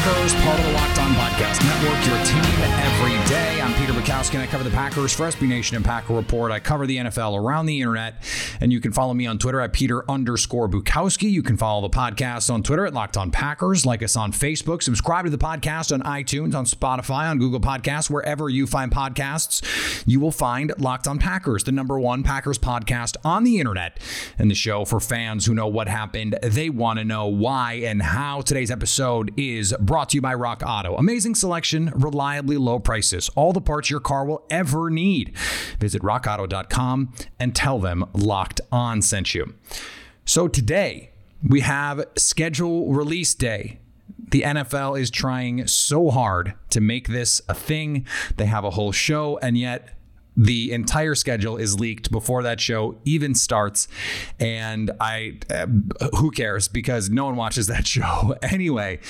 Packers, part of the Locked On Podcast Network, your team every day. I'm Peter Bukowski, and I cover the Packers for SB Nation and Packer Report. I cover the NFL around the internet, and you can follow me on Twitter at Peter underscore Bukowski. You can follow the podcast on Twitter at Locked On Packers, like us on Facebook, subscribe to the podcast on iTunes, on Spotify, on Google Podcasts, wherever you find podcasts. You will find Locked On Packers, the number one Packers podcast on the internet, and the show for fans who know what happened. They want to know why and how. Today's episode is brought to you by Rock Auto. Amazing selection, reliably low prices, all the parts your car will ever need. Visit rockauto.com and tell them Locked On sent you. So today, we have schedule release day. The NFL is trying so hard to make this a thing. They have a whole show, and yet the entire schedule is leaked before that show even starts. And I, uh, who cares? Because no one watches that show anyway.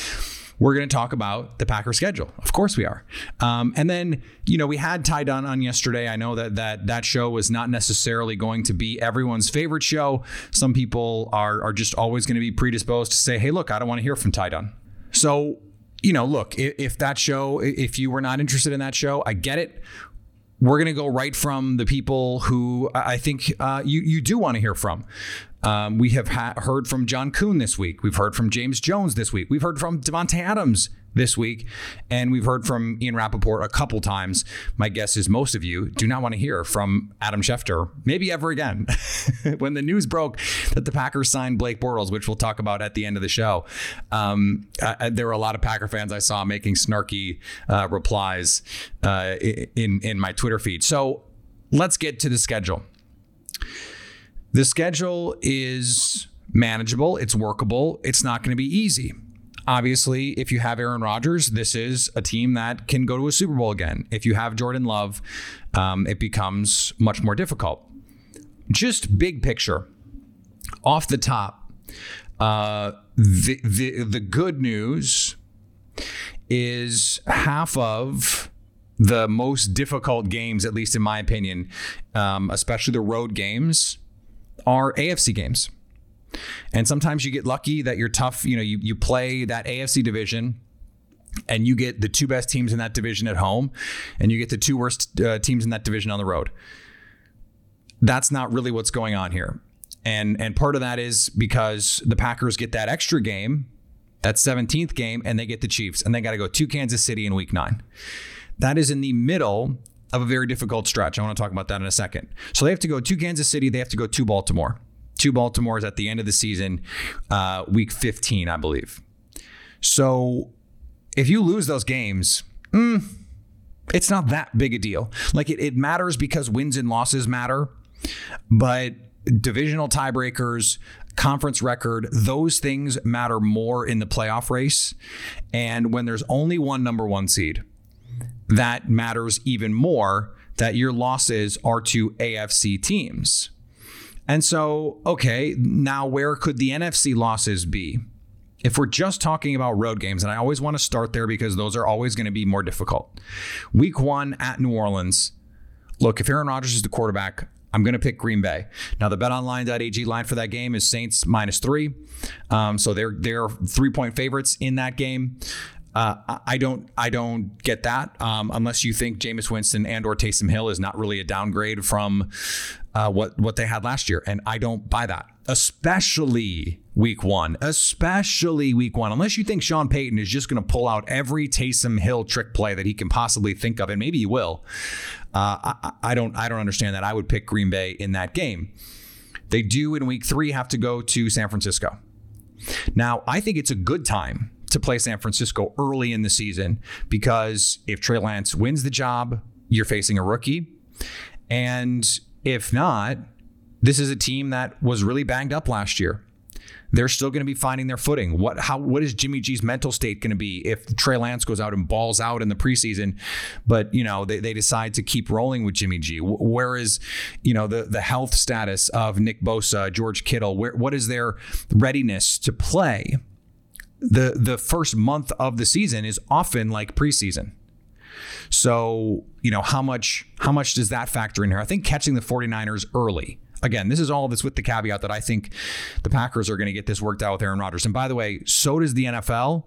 We're going to talk about the Packer schedule. Of course we are. Um, and then, you know, we had Ty Dunne on yesterday. I know that that that show was not necessarily going to be everyone's favorite show. Some people are are just always going to be predisposed to say, "Hey, look, I don't want to hear from Ty Dunne." So, you know, look, if, if that show, if you were not interested in that show, I get it. We're going to go right from the people who I think uh, you you do want to hear from. Um, we have ha- heard from John Kuhn this week. We've heard from James Jones this week. We've heard from Davante Adams this week. And we've heard from Ian Rapoport a couple times. My guess is most of you do not want to hear from Adam Schefter, maybe ever again. when the news broke that the Packers signed Blake Bortles, which we'll talk about at the end of the show, um, uh, there were a lot of Packer fans I saw making snarky uh, replies uh, in, in my Twitter feed. So let's get to the schedule. The schedule is manageable, it's workable, it's not going to be easy. Obviously, if you have Aaron Rodgers, this is a team that can go to a Super Bowl again. If you have Jordan Love, um, it becomes much more difficult. Just big picture, off the top, uh, the, the the good news is half of the most difficult games, at least in my opinion, um, especially the road games, are AFC games. And sometimes you get lucky that you're tough. You know, you, you play that AFC division and you get the two best teams in that division at home and you get the two worst uh, teams in that division on the road. That's not really what's going on here. And and part of that is because the Packers get that extra game, that 17th game and they get the Chiefs and they got to go to Kansas City in week 9. That is in the middle of a very difficult stretch. I want to talk about that in a second. So they have to go to Kansas City, they have to go to Baltimore. Two is at the end of the season, uh, week 15, I believe. So if you lose those games, mm, it's not that big a deal. Like it, it matters because wins and losses matter, but divisional tiebreakers, conference record, those things matter more in the playoff race. And when there's only one number one seed, that matters even more that your losses are to AFC teams. And so, okay, now where could the NFC losses be? If we're just talking about road games, and I always want to start there because those are always going to be more difficult. Week one at New Orleans. Look, if Aaron Rodgers is the quarterback, I'm going to pick Green Bay. Now, the betonline.ag line for that game is Saints minus three. Um, so they're they're three point favorites in that game. Uh, I don't I don't get that um, unless you think Jameis Winston and or Taysom Hill is not really a downgrade from uh, what what they had last year, and I don't buy that. Especially week one, especially week one. Unless you think Sean Payton is just going to pull out every Taysom Hill trick play that he can possibly think of, and maybe he will. Uh, I, I don't I don't understand that. I would pick Green Bay in that game. They do in week three have to go to San Francisco. Now, I think it's a good time to play San Francisco early in the season because if Trey Lance wins the job, you're facing a rookie. And if not, this is a team that was really banged up last year. They're still going to be finding their footing. What how what is Jimmy G's mental state going to be if Trey Lance goes out and balls out in the preseason, but you know they, they decide to keep rolling with Jimmy G? Where is you know the the health status of Nick Bosa, George Kittle? Where what is their readiness to play? The the first month of the season is often like preseason. So, you know, how much how much does that factor in here? I think catching the 49ers early. Again, this is all this with the caveat that I think the Packers are going to get this worked out with Aaron Rodgers. And by the way, so does the NFL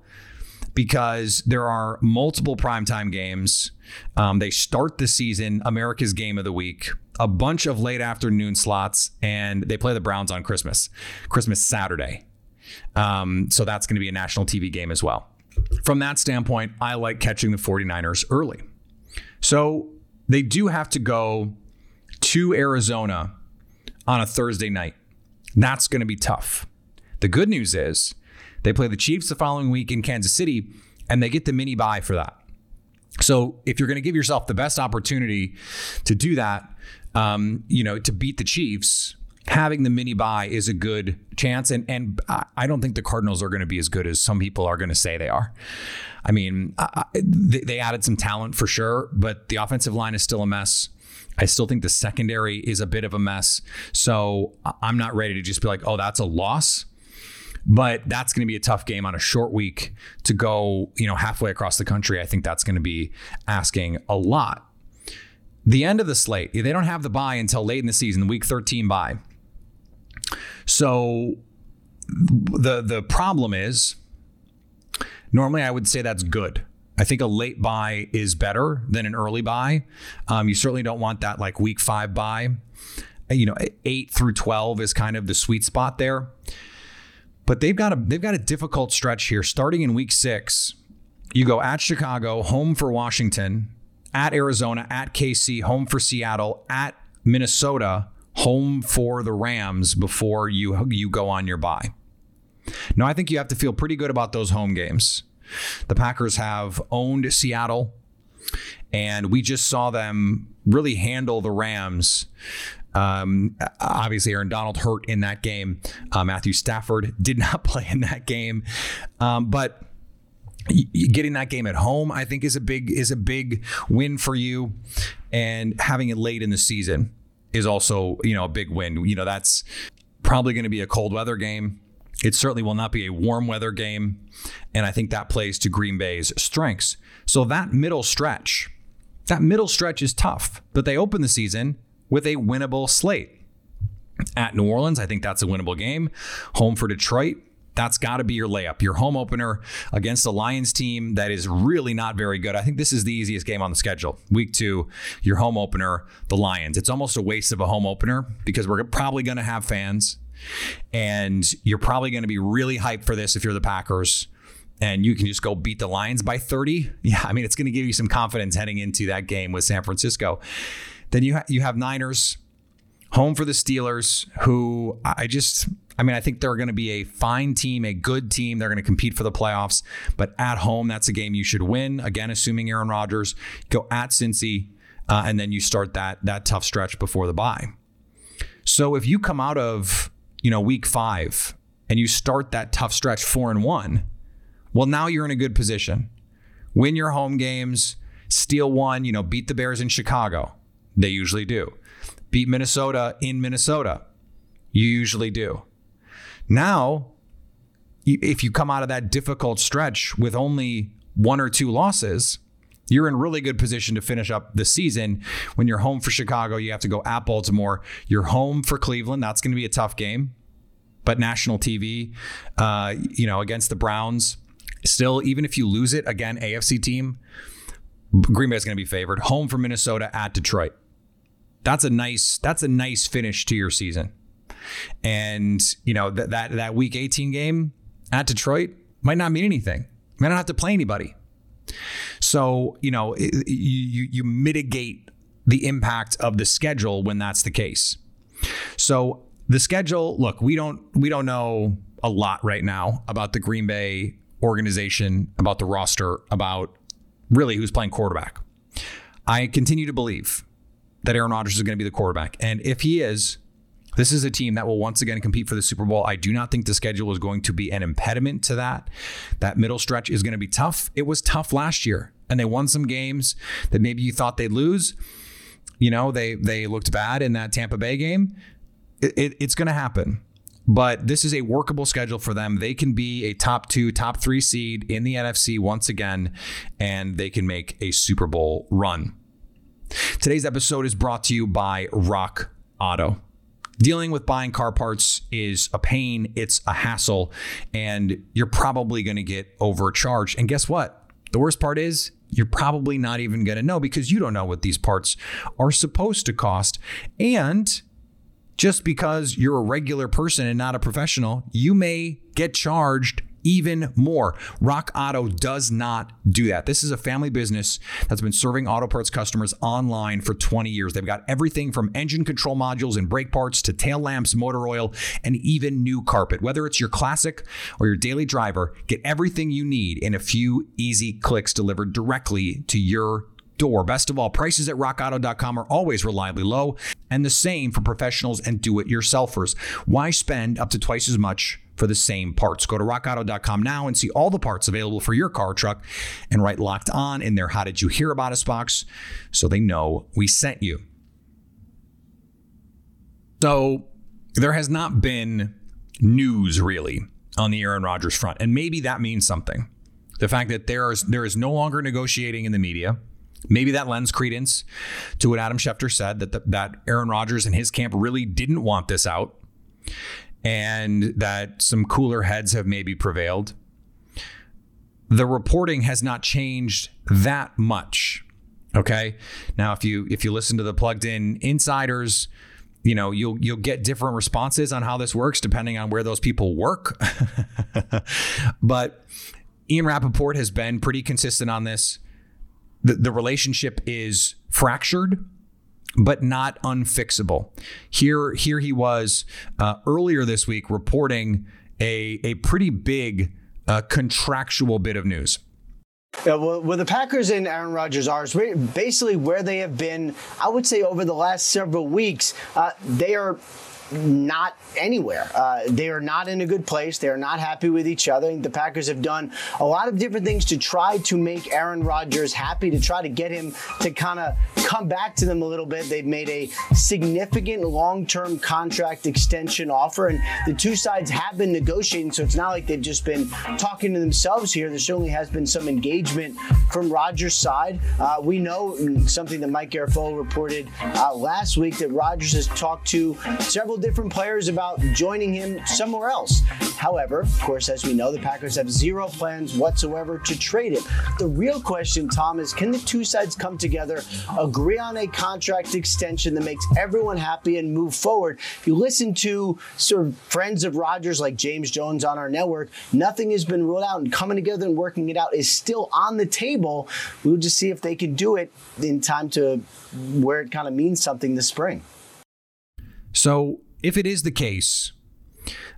because there are multiple primetime games. Um, they start the season, America's game of the week, a bunch of late afternoon slots, and they play the Browns on Christmas, Christmas Saturday. Um, so that's going to be a national TV game as well. From that standpoint, I like catching the 49ers early. So they do have to go to Arizona on a Thursday night. That's going to be tough. The good news is they play the Chiefs the following week in Kansas City, and they get the mini bye for that. So if you're going to give yourself the best opportunity to do that, um, you know, to beat the Chiefs, having the mini bye is a good chance. And and I don't think the Cardinals are going to be as good as some people are going to say they are. I mean, I, they added some talent for sure, but the offensive line is still a mess. I still think the secondary is a bit of a mess. So I'm not ready to just be like, oh, that's a loss. But that's going to be a tough game on a short week to go, you know, halfway across the country. I think that's going to be asking a lot. The end of the slate, they don't have the bye until late in the season, week 13 bye. So the the problem is normally I would say that's good. I think a late bye is better than an early bye. Um, you certainly don't want that like week five bye. You know, eight through twelve is kind of the sweet spot there. But they've got a they've got a difficult stretch here. Starting in week six, you go at Chicago, home for Washington, at Arizona, at KC, home for Seattle, at Minnesota, home for the Rams before you you go on your bye. Now I think you have to feel pretty good about those home games. The Packers have owned Seattle, and we just saw them really handle the Rams. Um, obviously, Aaron Donald hurt in that game. Uh, Matthew Stafford did not play in that game, um, but getting that game at home, I think, is a big is a big win for you, and having it late in the season is also you know a big win. You know that's probably going to be a cold weather game. It certainly will not be a warm weather game. And I think that plays to Green Bay's strengths. So that middle stretch, that middle stretch is tough, but they open the season with a winnable slate. At New Orleans, I think that's a winnable game. Home for Detroit, that's got to be your layup. Your home opener against a Lions team that is really not very good. I think this is the easiest game on the schedule. Week two, your home opener, the Lions. It's almost a waste of a home opener because we're probably going to have fans. And you're probably going to be really hyped for this if you're the Packers and you can just go beat the Lions by 30. Yeah, I mean, it's going to give you some confidence heading into that game with San Francisco. Then you, ha- you have Niners home for the Steelers, who I just, I mean, I think they're going to be a fine team, a good team. They're going to compete for the playoffs, but at home, that's a game you should win. Again, assuming Aaron Rodgers, go at Cincy, uh, and then you start that that tough stretch before the bye. So if you come out of you know, week five and you start that tough stretch four and one, well, now you're in a good position. Win your home games, steal one, you know, beat the Bears in Chicago. They usually do. Beat Minnesota in Minnesota. You usually do. Now, if you come out of that difficult stretch with only one or two losses, you're in really good position to finish up the season. When you're home for Chicago, you have to go at Baltimore. You're home for Cleveland. That's going to be a tough game, but national TV, uh, you know, against the Browns. Still, even if you lose it, again, AFC team, Green Bay is going to be favored. Home for Minnesota at Detroit. That's a nice. That's a nice finish to your season. And you know that that that Week 18 game at Detroit might not mean anything. I Might not have to play anybody. So, you know, you, you mitigate the impact of the schedule when that's the case. So the schedule, look, we don't we don't know a lot right now about the Green Bay organization, about the roster, about really who's playing quarterback. I continue to believe that Aaron Rodgers is going to be the quarterback. And if he is, this is a team that will once again compete for the Super Bowl. I do not think the schedule is going to be an impediment to that. That middle stretch is going to be tough. It was tough last year, and they won some games that maybe you thought they'd lose. You know, they they looked bad in that Tampa Bay game. It, it, it's going to happen. but this is a workable schedule for them. They can be a top two, top three seed in the NFC once again, and they can make a Super Bowl run. Today's episode is brought to you by Rock Auto. Dealing with buying car parts is a pain, it's a hassle, and you're probably going to get overcharged. And guess what? The worst part is you're probably not even going to know because you don't know what these parts are supposed to cost. And just because you're a regular person and not a professional, you may get charged even more. Rock Auto does not do that. This is a family business that's been serving auto parts customers online for 20 years. They've got everything from engine control modules and brake parts to tail lamps, motor oil, and even new carpet. Whether it's your classic or your daily driver, get everything you need in a few easy clicks delivered directly to your door. Best of all, prices at rockauto.com are always reliably low, and the same for professionals and do it yourselfers. Why spend up to twice as much? For the same parts. Go to rockauto.com now and see all the parts available for your car truck and write locked on in their How Did You Hear About Us box so they know we sent you. So there has not been news really on the Aaron Rodgers front. And maybe that means something. The fact that there is there is no longer negotiating in the media. Maybe that lends credence to what Adam Schefter said that the, that Aaron Rodgers and his camp really didn't want this out, and that some cooler heads have maybe prevailed. The reporting has not changed that much. Okay, now if you if you listen to the plugged in insiders, you know you'll you'll get different responses on how this works depending on where those people work. but Ian Rapoport has been pretty consistent on this the, the relationship is fractured but not unfixable. Here, here he was uh, earlier this week reporting a, a pretty big uh, contractual bit of news. Yeah, well, well, the Packers and Aaron Rodgers are basically where they have been, I would say, over the last several weeks. Uh, they are not anywhere. Uh, they are not in a good place. They are not happy with each other. The Packers have done a lot of different things to try to make Aaron Rodgers happy, to try to get him to kind of come back to them a little bit. They've made a significant long term contract extension offer, and the two sides have been negotiating, so it's not like they've just been talking to themselves here. There certainly has been some engagement from Rodgers' side. Uh, we know something that Mike Garafolo reported uh, last week that Rodgers has talked to several different players about joining him somewhere else. However, of course, as we know, the Packers have zero plans whatsoever to trade him. The real question, Tom, is can the two sides come together, agree on a contract extension that makes everyone happy and move forward? If you listen to sort of friends of Rodgers like James Jones on our network, nothing has been ruled out, and coming together and working it out is still on the table. We'll just see if they can do it in time to where it kind of means something this spring. So if it is the case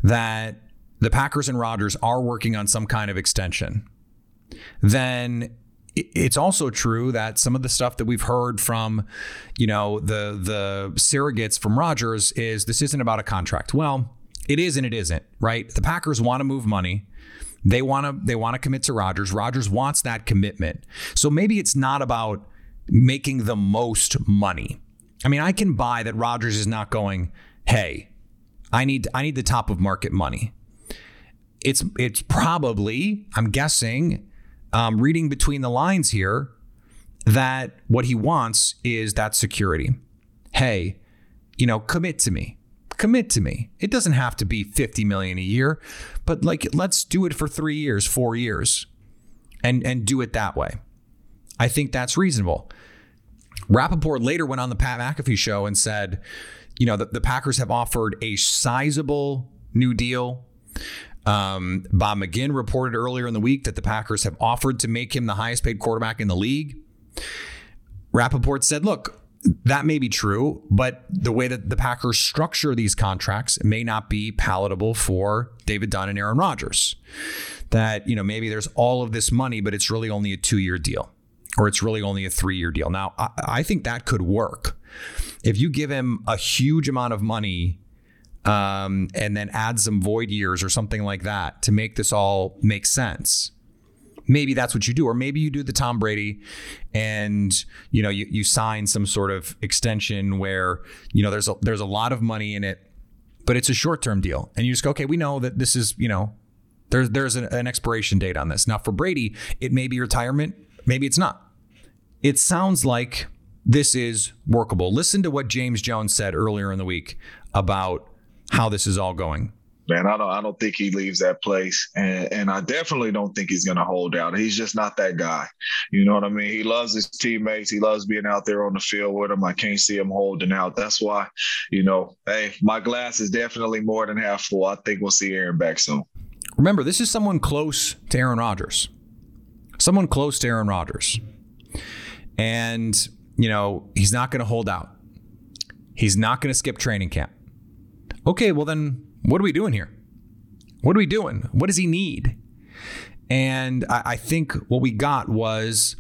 that the Packers and Rodgers are working on some kind of extension, then it's also true that some of the stuff that we've heard from, you know, the the surrogates from Rodgers is this isn't about a contract. Well, it is and it isn't, right? The Packers want to move money. They want to they want to commit to Rodgers. Rodgers wants that commitment. So maybe it's not about making the most money. I mean, I can buy that Rodgers is not going, hey, I need I need the top of market money. It's it's probably I'm guessing, um, reading between the lines here, that what he wants is that security. Hey, you know, commit to me. Commit to me. It doesn't have to be 50 million a year, but like let's do it for 3 years, 4 years and and do it that way. I think that's reasonable. Rapoport later went on the Pat McAfee show and said, you know, the, the Packers have offered a sizable new deal. Um, Bob McGinn reported earlier in the week that the Packers have offered to make him the highest paid quarterback in the league. Rapoport said, look, that may be true, but the way that the Packers structure these contracts may not be palatable for David Dunn and Aaron Rodgers. That, you know, maybe there's all of this money, but it's really only a two year deal or it's really only a three year deal. Now, I, I think that could work if you give him a huge amount of money um, and then add some void years or something like that to make this all make sense. Maybe that's what you do, or maybe you do the Tom Brady, and you know you, you sign some sort of extension where you know there's a there's a lot of money in it, but it's a short term deal. And you just go, okay, we know that this is, you know, there's there's an, an expiration date on this. Now for Brady, it may be retirement, maybe it's not. It sounds like this is workable. Listen to what James Jones said earlier in the week about how this is all going. Man, I don't I don't think he leaves that place. And and I definitely don't think he's gonna hold out. He's just not that guy. You know what I mean? He loves his teammates. He loves being out there on the field with them. I can't see him holding out. That's why, you know, hey, my glass is definitely more than half full. I think we'll see Aaron back soon. Remember, this is someone close to Aaron Rodgers. Someone close to Aaron Rodgers. And, you know, he's not going to hold out. He's not going to skip training camp. Okay, well, then what are we doing here? What are we doing? What does he need? And I, I think what we got was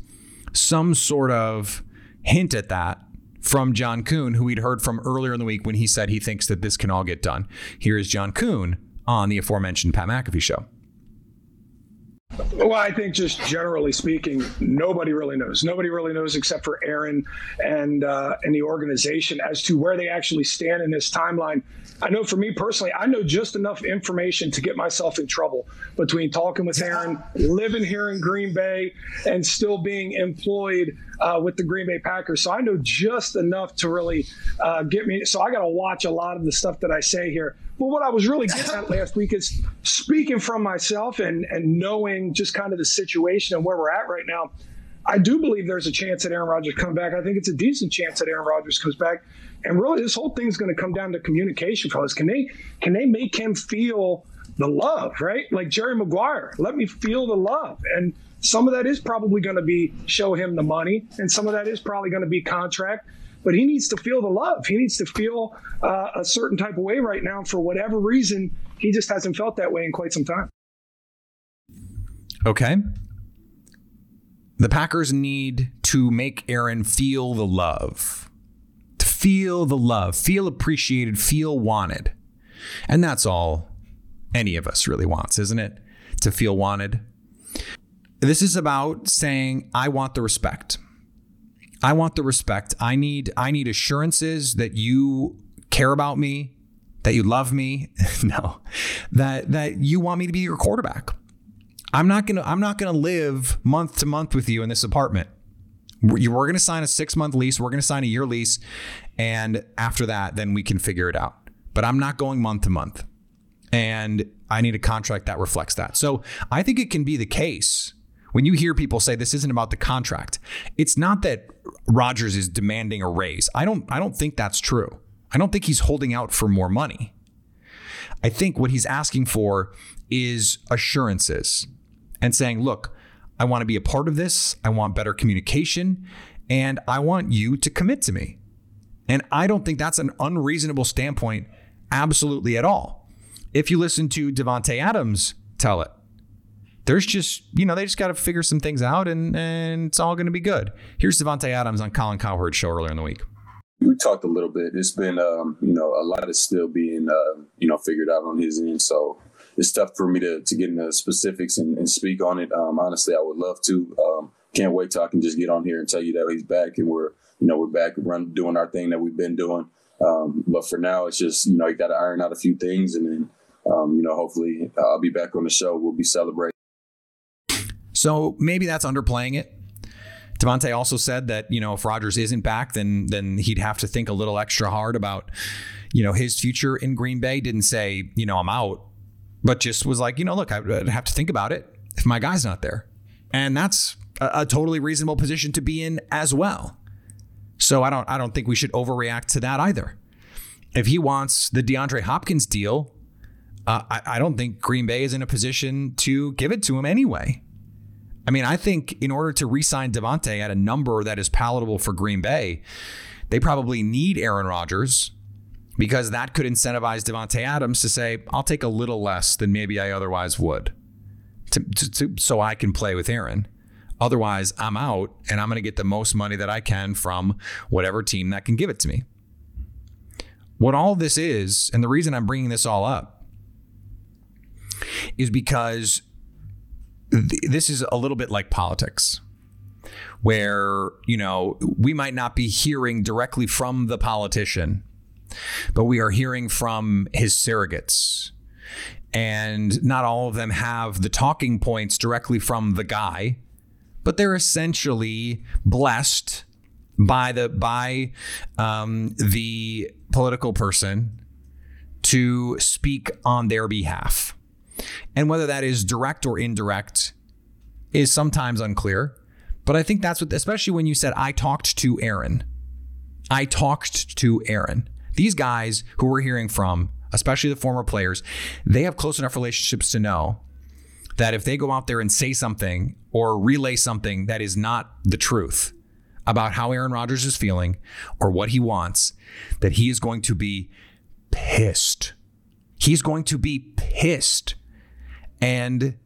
some sort of hint at that from John Kuhn, who we'd heard from earlier in the week when he said he thinks that this can all get done. Here is John Kuhn on the aforementioned Pat McAfee show. Well, I think just generally speaking, nobody really knows. Nobody really knows except for Aaron and uh, and the organization as to where they actually stand in this timeline. I know for me personally, I know just enough information to get myself in trouble between talking with Aaron, living here in Green Bay, and still being employed uh, with the Green Bay Packers. So I know just enough to really uh, get me. So I got to watch a lot of the stuff that I say here. But what I was really getting at last week is speaking from myself and, and knowing just kind of the situation and where we're at right now. I do believe there's a chance that Aaron Rodgers come back. I think it's a decent chance that Aaron Rodgers comes back. And really, this whole thing's going to come down to communication, fellas. Can they can they make him feel the love, right? Like Jerry Maguire, let me feel the love. And some of that is probably going to be show him the money, and some of that is probably going to be contract but he needs to feel the love. He needs to feel uh, a certain type of way right now. For whatever reason, he just hasn't felt that way in quite some time. Okay. The Packers need to make Aaron feel the love, to feel the love, feel appreciated, feel wanted. And that's all any of us really wants, isn't it? To feel wanted. This is about saying, I want the respect. I want the respect. I need I need assurances that you care about me, that you love me. no. That that you want me to be your quarterback. I'm not going to I'm not going to live month to month with you in this apartment. We're, we're going to sign a 6-month lease, we're going to sign a year lease, and after that then we can figure it out. But I'm not going month to month. And I need a contract that reflects that. So, I think it can be the case when you hear people say this isn't about the contract, it's not that Rodgers is demanding a raise. I don't I don't think that's true. I don't think he's holding out for more money. I think what he's asking for is assurances and saying, "Look, I want to be a part of this. I want better communication, and I want you to commit to me." And I don't think that's an unreasonable standpoint absolutely at all. If you listen to Davante Adams tell it, there's just, you know, they just got to figure some things out and, and it's all going to be good. Here's Davante Adams on Colin Cowherd's show earlier in the week. We talked a little bit. It's been, um, you know, a lot is still being, uh, you know, figured out on his end. So it's tough for me to, to get into specifics and, and speak on it. Um, honestly, I would love to. Um, can't wait till I can just get on here and tell you that he's back and we're, you know, we're back run doing our thing that we've been doing. Um, but for now, it's just, you know, you got to iron out a few things and then, um, you know, hopefully I'll be back on the show. We'll be celebrating. So maybe that's underplaying it. Davante also said that you know if Rodgers isn't back, then then he'd have to think a little extra hard about you know his future in Green Bay. Didn't say you know I'm out, but just was like you know look I'd have to think about it if my guy's not there, and that's a, a totally reasonable position to be in as well. So I don't I don't think we should overreact to that either. If he wants the DeAndre Hopkins deal, uh, I, I don't think Green Bay is in a position to give it to him anyway. I mean, I think in order to re-sign Davante at a number that is palatable for Green Bay, they probably need Aaron Rodgers because that could incentivize Davante Adams to say, "I'll take a little less than maybe I otherwise would, to, to, to, so I can play with Aaron." Otherwise, I'm out and I'm going to get the most money that I can from whatever team that can give it to me. What all this is, and the reason I'm bringing this all up, is because this is a little bit like politics where you know we might not be hearing directly from the politician but we are hearing from his surrogates. And not all of them have the talking points directly from the guy, but they're essentially blessed by the by um, the political person to speak on their behalf. And whether that is direct or indirect is sometimes unclear. But I think that's what, especially when you said, I talked to Aaron. I talked to Aaron. These guys who we're hearing from, especially the former players, they have close enough relationships to know that if they go out there and say something or relay something that is not the truth about how Aaron Rodgers is feeling or what he wants, that he is going to be pissed. He's going to be pissed. And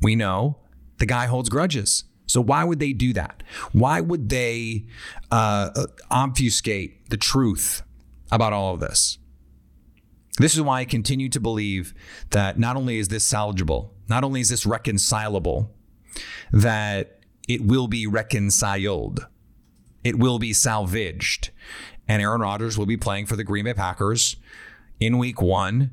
we know the guy holds grudges. So why would they do that? Why would they uh, obfuscate the truth about all of this? This is why I continue to believe that not only is this salvageable, not only is this reconcilable, that it will be reconciled, it will be salvaged, and Aaron Rodgers will be playing for the Green Bay Packers in Week One.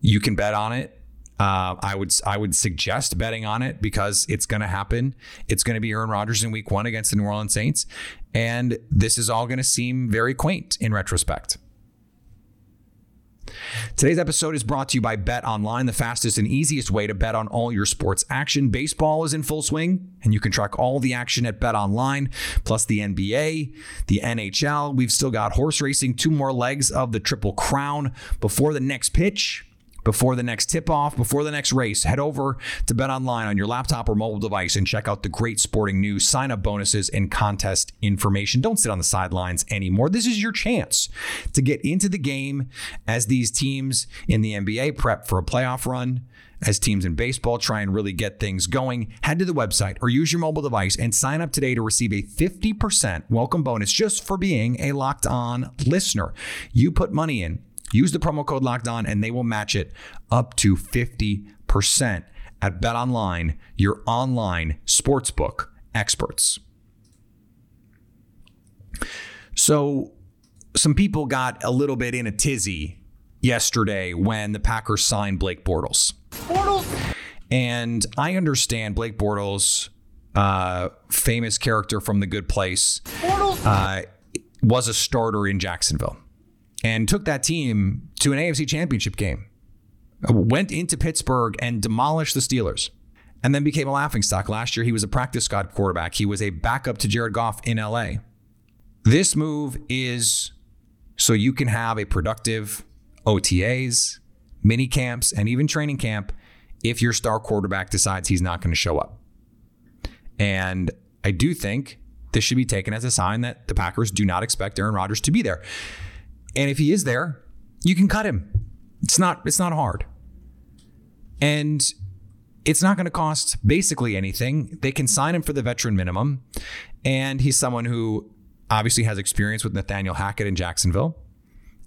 You can bet on it. Uh, I would I would suggest betting on it because it's going to happen. It's going to be Aaron Rodgers in Week One against the New Orleans Saints, and this is all going to seem very quaint in retrospect. Today's episode is brought to you by Bet Online, the fastest and easiest way to bet on all your sports action. Baseball is in full swing, and you can track all the action at Bet Online, plus the NBA, the NHL. We've still got horse racing, two more legs of the Triple Crown before the next pitch before the next tip off, before the next race, head over to Bet Online on your laptop or mobile device and check out the great sporting news, sign up bonuses, and contest information. Don't sit on the sidelines anymore. This is your chance to get into the game as these teams in the NBA prep for a playoff run. As teams in baseball try and really get things going, head to the website or use your mobile device and sign up today to receive a 50% welcome bonus just for being a locked on listener. You put money in Use the promo code locked on and they will match it up to 50% at Bet Online, your online sportsbook experts. So, some people got a little bit in a tizzy yesterday when the Packers signed Blake Bortles. Bortles! And I understand Blake Bortles, uh, famous character from The Good Place, uh, was a starter in Jacksonville and took that team to an AFC championship game. Uh, went into Pittsburgh and demolished the Steelers and then became a laughingstock. Last year, he was a practice squad quarterback. He was a backup to Jared Goff in LA. This move is so you can have a productive OTAs, mini camps, and even training camp if your star quarterback decides he's not going to show up. And I do think this should be taken as a sign that the Packers do not expect Aaron Rodgers to be there. And if he is there, you can cut him. It's not it's not hard. And it's not going to cost basically anything. They can sign him for the veteran minimum. And he's someone who obviously has experience with Nathaniel Hackett in Jacksonville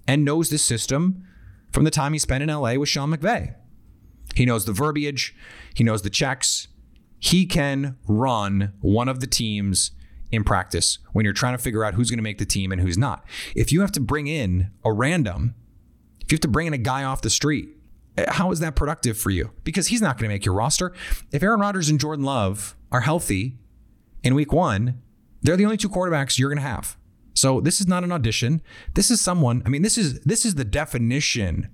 and knows this system from the time he spent in LA with Sean McVay. He knows the verbiage, he knows the checks. He can run one of the teams in practice when you're trying to figure out who's going to make the team and who's not. If you have to bring in a random, if you have to bring in a guy off the street, eh, how is that productive for you? Because he's not going to make your roster. If Aaron Rodgers and Jordan Love are healthy in week one, they're the only two quarterbacks you're going to have. So this is not an audition. This is someone, I mean, this is this is the definition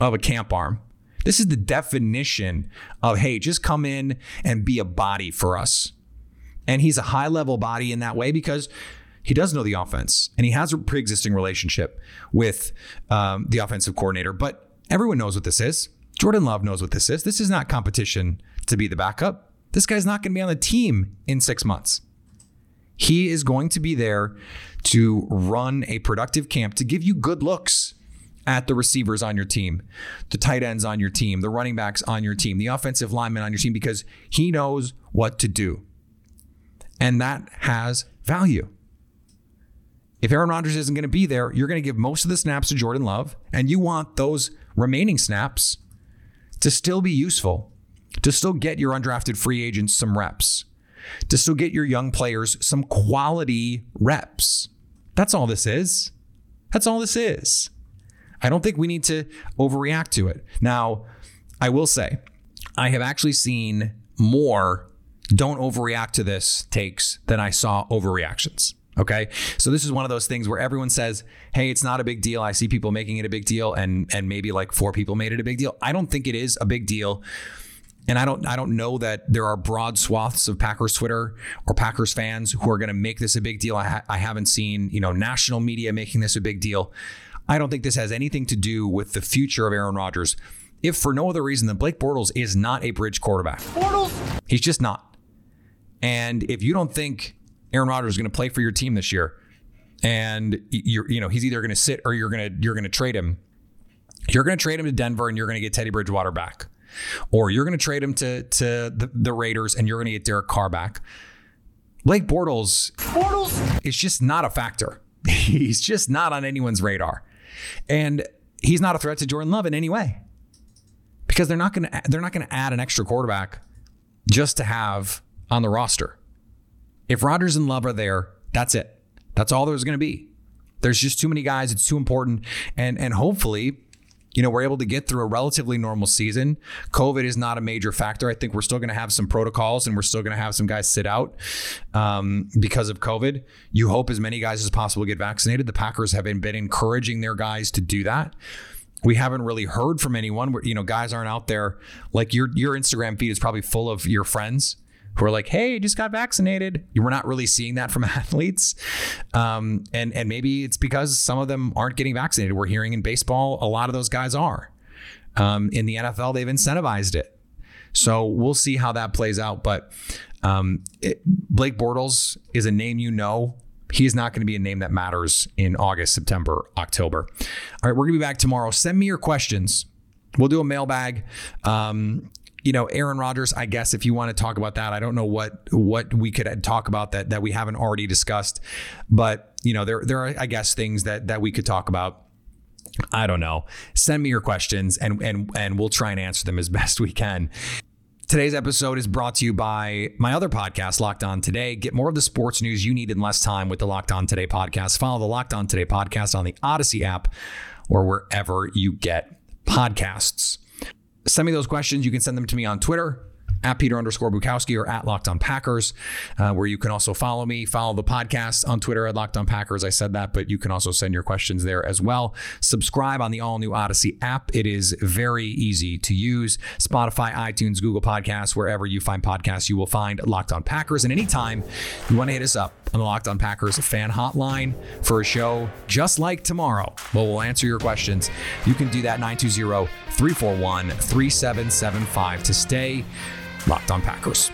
of a camp arm. This is the definition of, hey, just come in and be a body for us. And he's a high level body in that way because he does know the offense and he has a pre existing relationship with um, the offensive coordinator. But everyone knows what this is. Jordan Love knows what this is. This is not competition to be the backup. This guy's not going to be on the team in six months. He is going to be there to run a productive camp to give you good looks at the receivers on your team, the tight ends on your team, the running backs on your team, the offensive linemen on your team, because he knows what to do. And that has value. If Aaron Rodgers isn't going to be there, you're going to give most of the snaps to Jordan Love, and you want those remaining snaps to still be useful, to still get your undrafted free agents some reps, to still get your young players some quality reps. That's all this is. That's all this is. I don't think we need to overreact to it. Now, I will say, I have actually seen more don't overreact to this takes than I saw overreactions. Okay. So this is one of those things where everyone says, Hey, it's not a big deal. I see people making it a big deal and and maybe like four people made it a big deal. I don't think it is a big deal. And I don't I don't know that there are broad swaths of Packers Twitter or Packers fans who are going to make this a big deal. I, ha- I haven't seen, you know, national media making this a big deal. I don't think this has anything to do with the future of Aaron Rodgers. If for no other reason than Blake Bortles is not a bridge quarterback. Bortles? He's just not. And if you don't think Aaron Rodgers is going to play for your team this year, and you're, you know, he's either going to sit or you're going to you're going to trade him. You're going to trade him to Denver, and you're going to get Teddy Bridgewater back, or you're going to trade him to to the, the Raiders, and you're going to get Derek Carr back. Blake Bortles, Bortles is just not a factor. He's just not on anyone's radar, and he's not a threat to Jordan Love in any way because they're not going to they're not going to add an extra quarterback just to have on the roster. If Rodgers and Love are there, that's it. That's all there's going to be. There's just too many guys. It's too important. And and hopefully, you know, we're able to get through a relatively normal season. COVID is not a major factor. I think we're still going to have some protocols and we're still going to have some guys sit out um, because of COVID. You hope as many guys as possible get vaccinated. The Packers have been, been encouraging their guys to do that we haven't really heard from anyone you know guys aren't out there like your your Instagram feed is probably full of your friends who are like, "Hey, just got vaccinated." We're not really seeing that from athletes, um, and and maybe it's because some of them aren't getting vaccinated. We're hearing in baseball a lot of those guys are. Um, in the NFL, they've incentivized it, so we'll see how that plays out. But um, it, Blake Bortles is a name you know. He is not going to be a name that matters in August, September, October. All right, we're going to be back tomorrow. Send me your questions. We'll do a mailbag. Um, you know, Aaron Rodgers, I guess if you want to talk about that, I don't know what what we could talk about that that we haven't already discussed, but you know, there there are I guess things that that we could talk about. I don't know. Send me your questions and and and we'll try and answer them as best we can. Today's episode is brought to you by my other podcast, Locked On Today. Get more of the sports news you need in less time with the Locked On Today podcast. Follow the Locked On Today podcast on the Odyssey app or wherever you get podcasts send me those questions. You can send them to me on Twitter at Peter underscore Bukowski or at Locked On Packers, uh, where you can also follow me, follow the podcast on Twitter at Locked On Packers. I said that, but you can also send your questions there as well. Subscribe on the all new Odyssey app. It is very easy to use. Spotify, iTunes, Google Podcasts, wherever you find podcasts, you will find Locked On Packers. And anytime you want to hit us up on the Locked On Packers fan hotline for a show just like tomorrow, well, we'll answer your questions. You can do that 920 341 3775 to stay Locked on Packers.